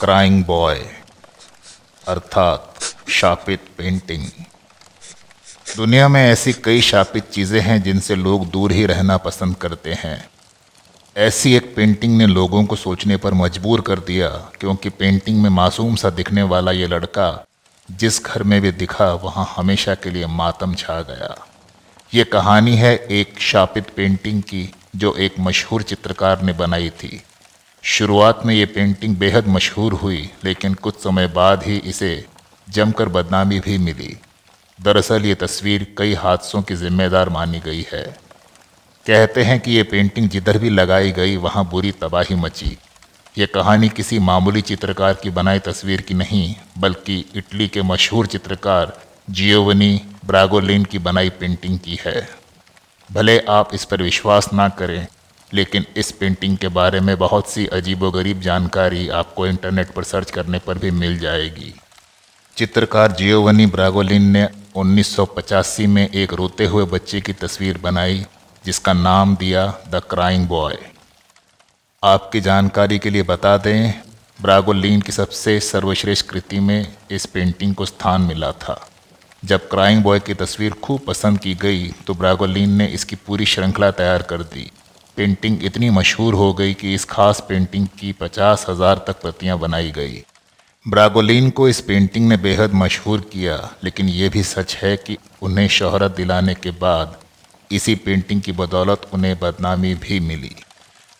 Crying boy अर्थात शापित painting दुनिया में ऐसी कई शापित चीज़ें हैं जिनसे लोग दूर ही रहना पसंद करते हैं। ऐसी एक पेंटिंग ने लोगों को सोचने पर मजबूर कर दिया, क्योंकि पेंटिंग में मासूम सा दिखने वाला ये लड़का, जिस घर में भी दिखा, वहाँ हमेशा के लिए मातम छा गया। ये कहानी है एक शापित पेंटिंग की, जो एक मशहूर चित्रकार ने बनाई थी। शुरुआत में ये पेंटिंग बेहद मशहूर हुई, लेकिन कुछ समय बाद ही इसे जमकर बदनामी भी मिली। दरअसल ये तस्वीर कई हादसों की जिम्मेदार मानी गई है। कहते हैं कि ये पेंटिंग जिधर भी लगाई गई, वहाँ बुरी तबाही मची। ये कहानी किसी मामूली चित्रकार की बनाई तस्वीर की नहीं, बल्कि इटली के मशहूर चित्रकार जियोवनी ब्रागोलिन की बनाई पेंटिंग की है। भले आप इस पर विश्वास ना करें लेकिन इस पेंटिंग के बारे में बहुत सी अजीबोगरीब जानकारी आपको इंटरनेट पर सर्च करने पर भी मिल जाएगी। चित्रकार जियोवनी ब्रागोलिन ने 1985 में एक रोते हुए बच्चे की तस्वीर बनाई, जिसका नाम दिया द क्राइंग बॉय आपकी जानकारी के लिए बता दें, ब्रागोलिन की सबसे सर्वश्रेष्ठ कृति में इस पेंटिंग को स्थान मिला था। जब क्राइंग बॉय की तस्वीर खूब पसंद की गई तो ब्रागोलिन ने इसकी पूरी श्रृंखला तैयार कर दी। पेंटिंग इतनी मशहूर हो गई कि इस खास पेंटिंग की पचास हज़ार तक प्रतियाँ बनाई गई। ब्रागोलिन को इस पेंटिंग ने बेहद मशहूर किया, लेकिन ये भी सच है कि उन्हें शोहरत दिलाने के बाद इसी पेंटिंग की बदौलत उन्हें बदनामी भी मिली।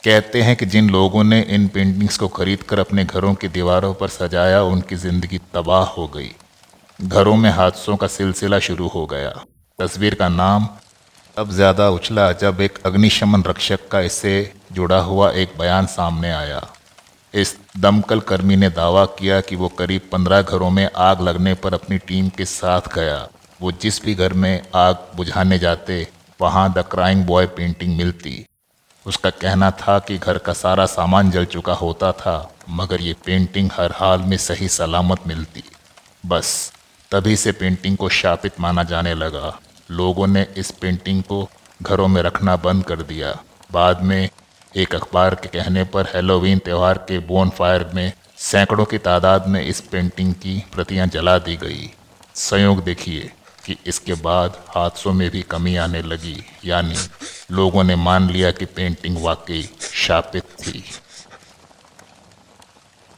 कहते हैं कि जिन लोगों ने इन पेंटिंग्स को खरीद कर अपने घरों की दीवारों पर सजाया, उनकी ज़िंदगी तबाह हो गई। घरों में हादसों का सिलसिला शुरू हो गया। तस्वीर का नाम अब ज़्यादा उछला जब एक अग्निशमन रक्षक का इससे जुड़ा हुआ एक बयान सामने आया। इस दमकल कर्मी ने दावा किया कि वो करीब पंद्रह घरों में आग लगने पर अपनी टीम के साथ गया। वो जिस भी घर में आग बुझाने जाते, वहाँ द क्राइंग बॉय पेंटिंग मिलती। उसका कहना था कि घर का सारा सामान जल चुका होता था, मगर ये पेंटिंग हर हाल में सही सलामत मिलती। बस, तभी से पेंटिंग को शापित माना जाने लगा। लोगों ने इस पेंटिंग को घरों में रखना बंद कर दिया। बाद में एक अखबार के कहने पर हेलोवीन त्यौहार के बोन फायर में सैकड़ों की तादाद में इस पेंटिंग की प्रतियाँ जला दी गई। संयोग देखिए कि इसके बाद हादसों में भी कमी आने लगी। यानी लोगों ने मान लिया कि पेंटिंग वाकई शापित थी।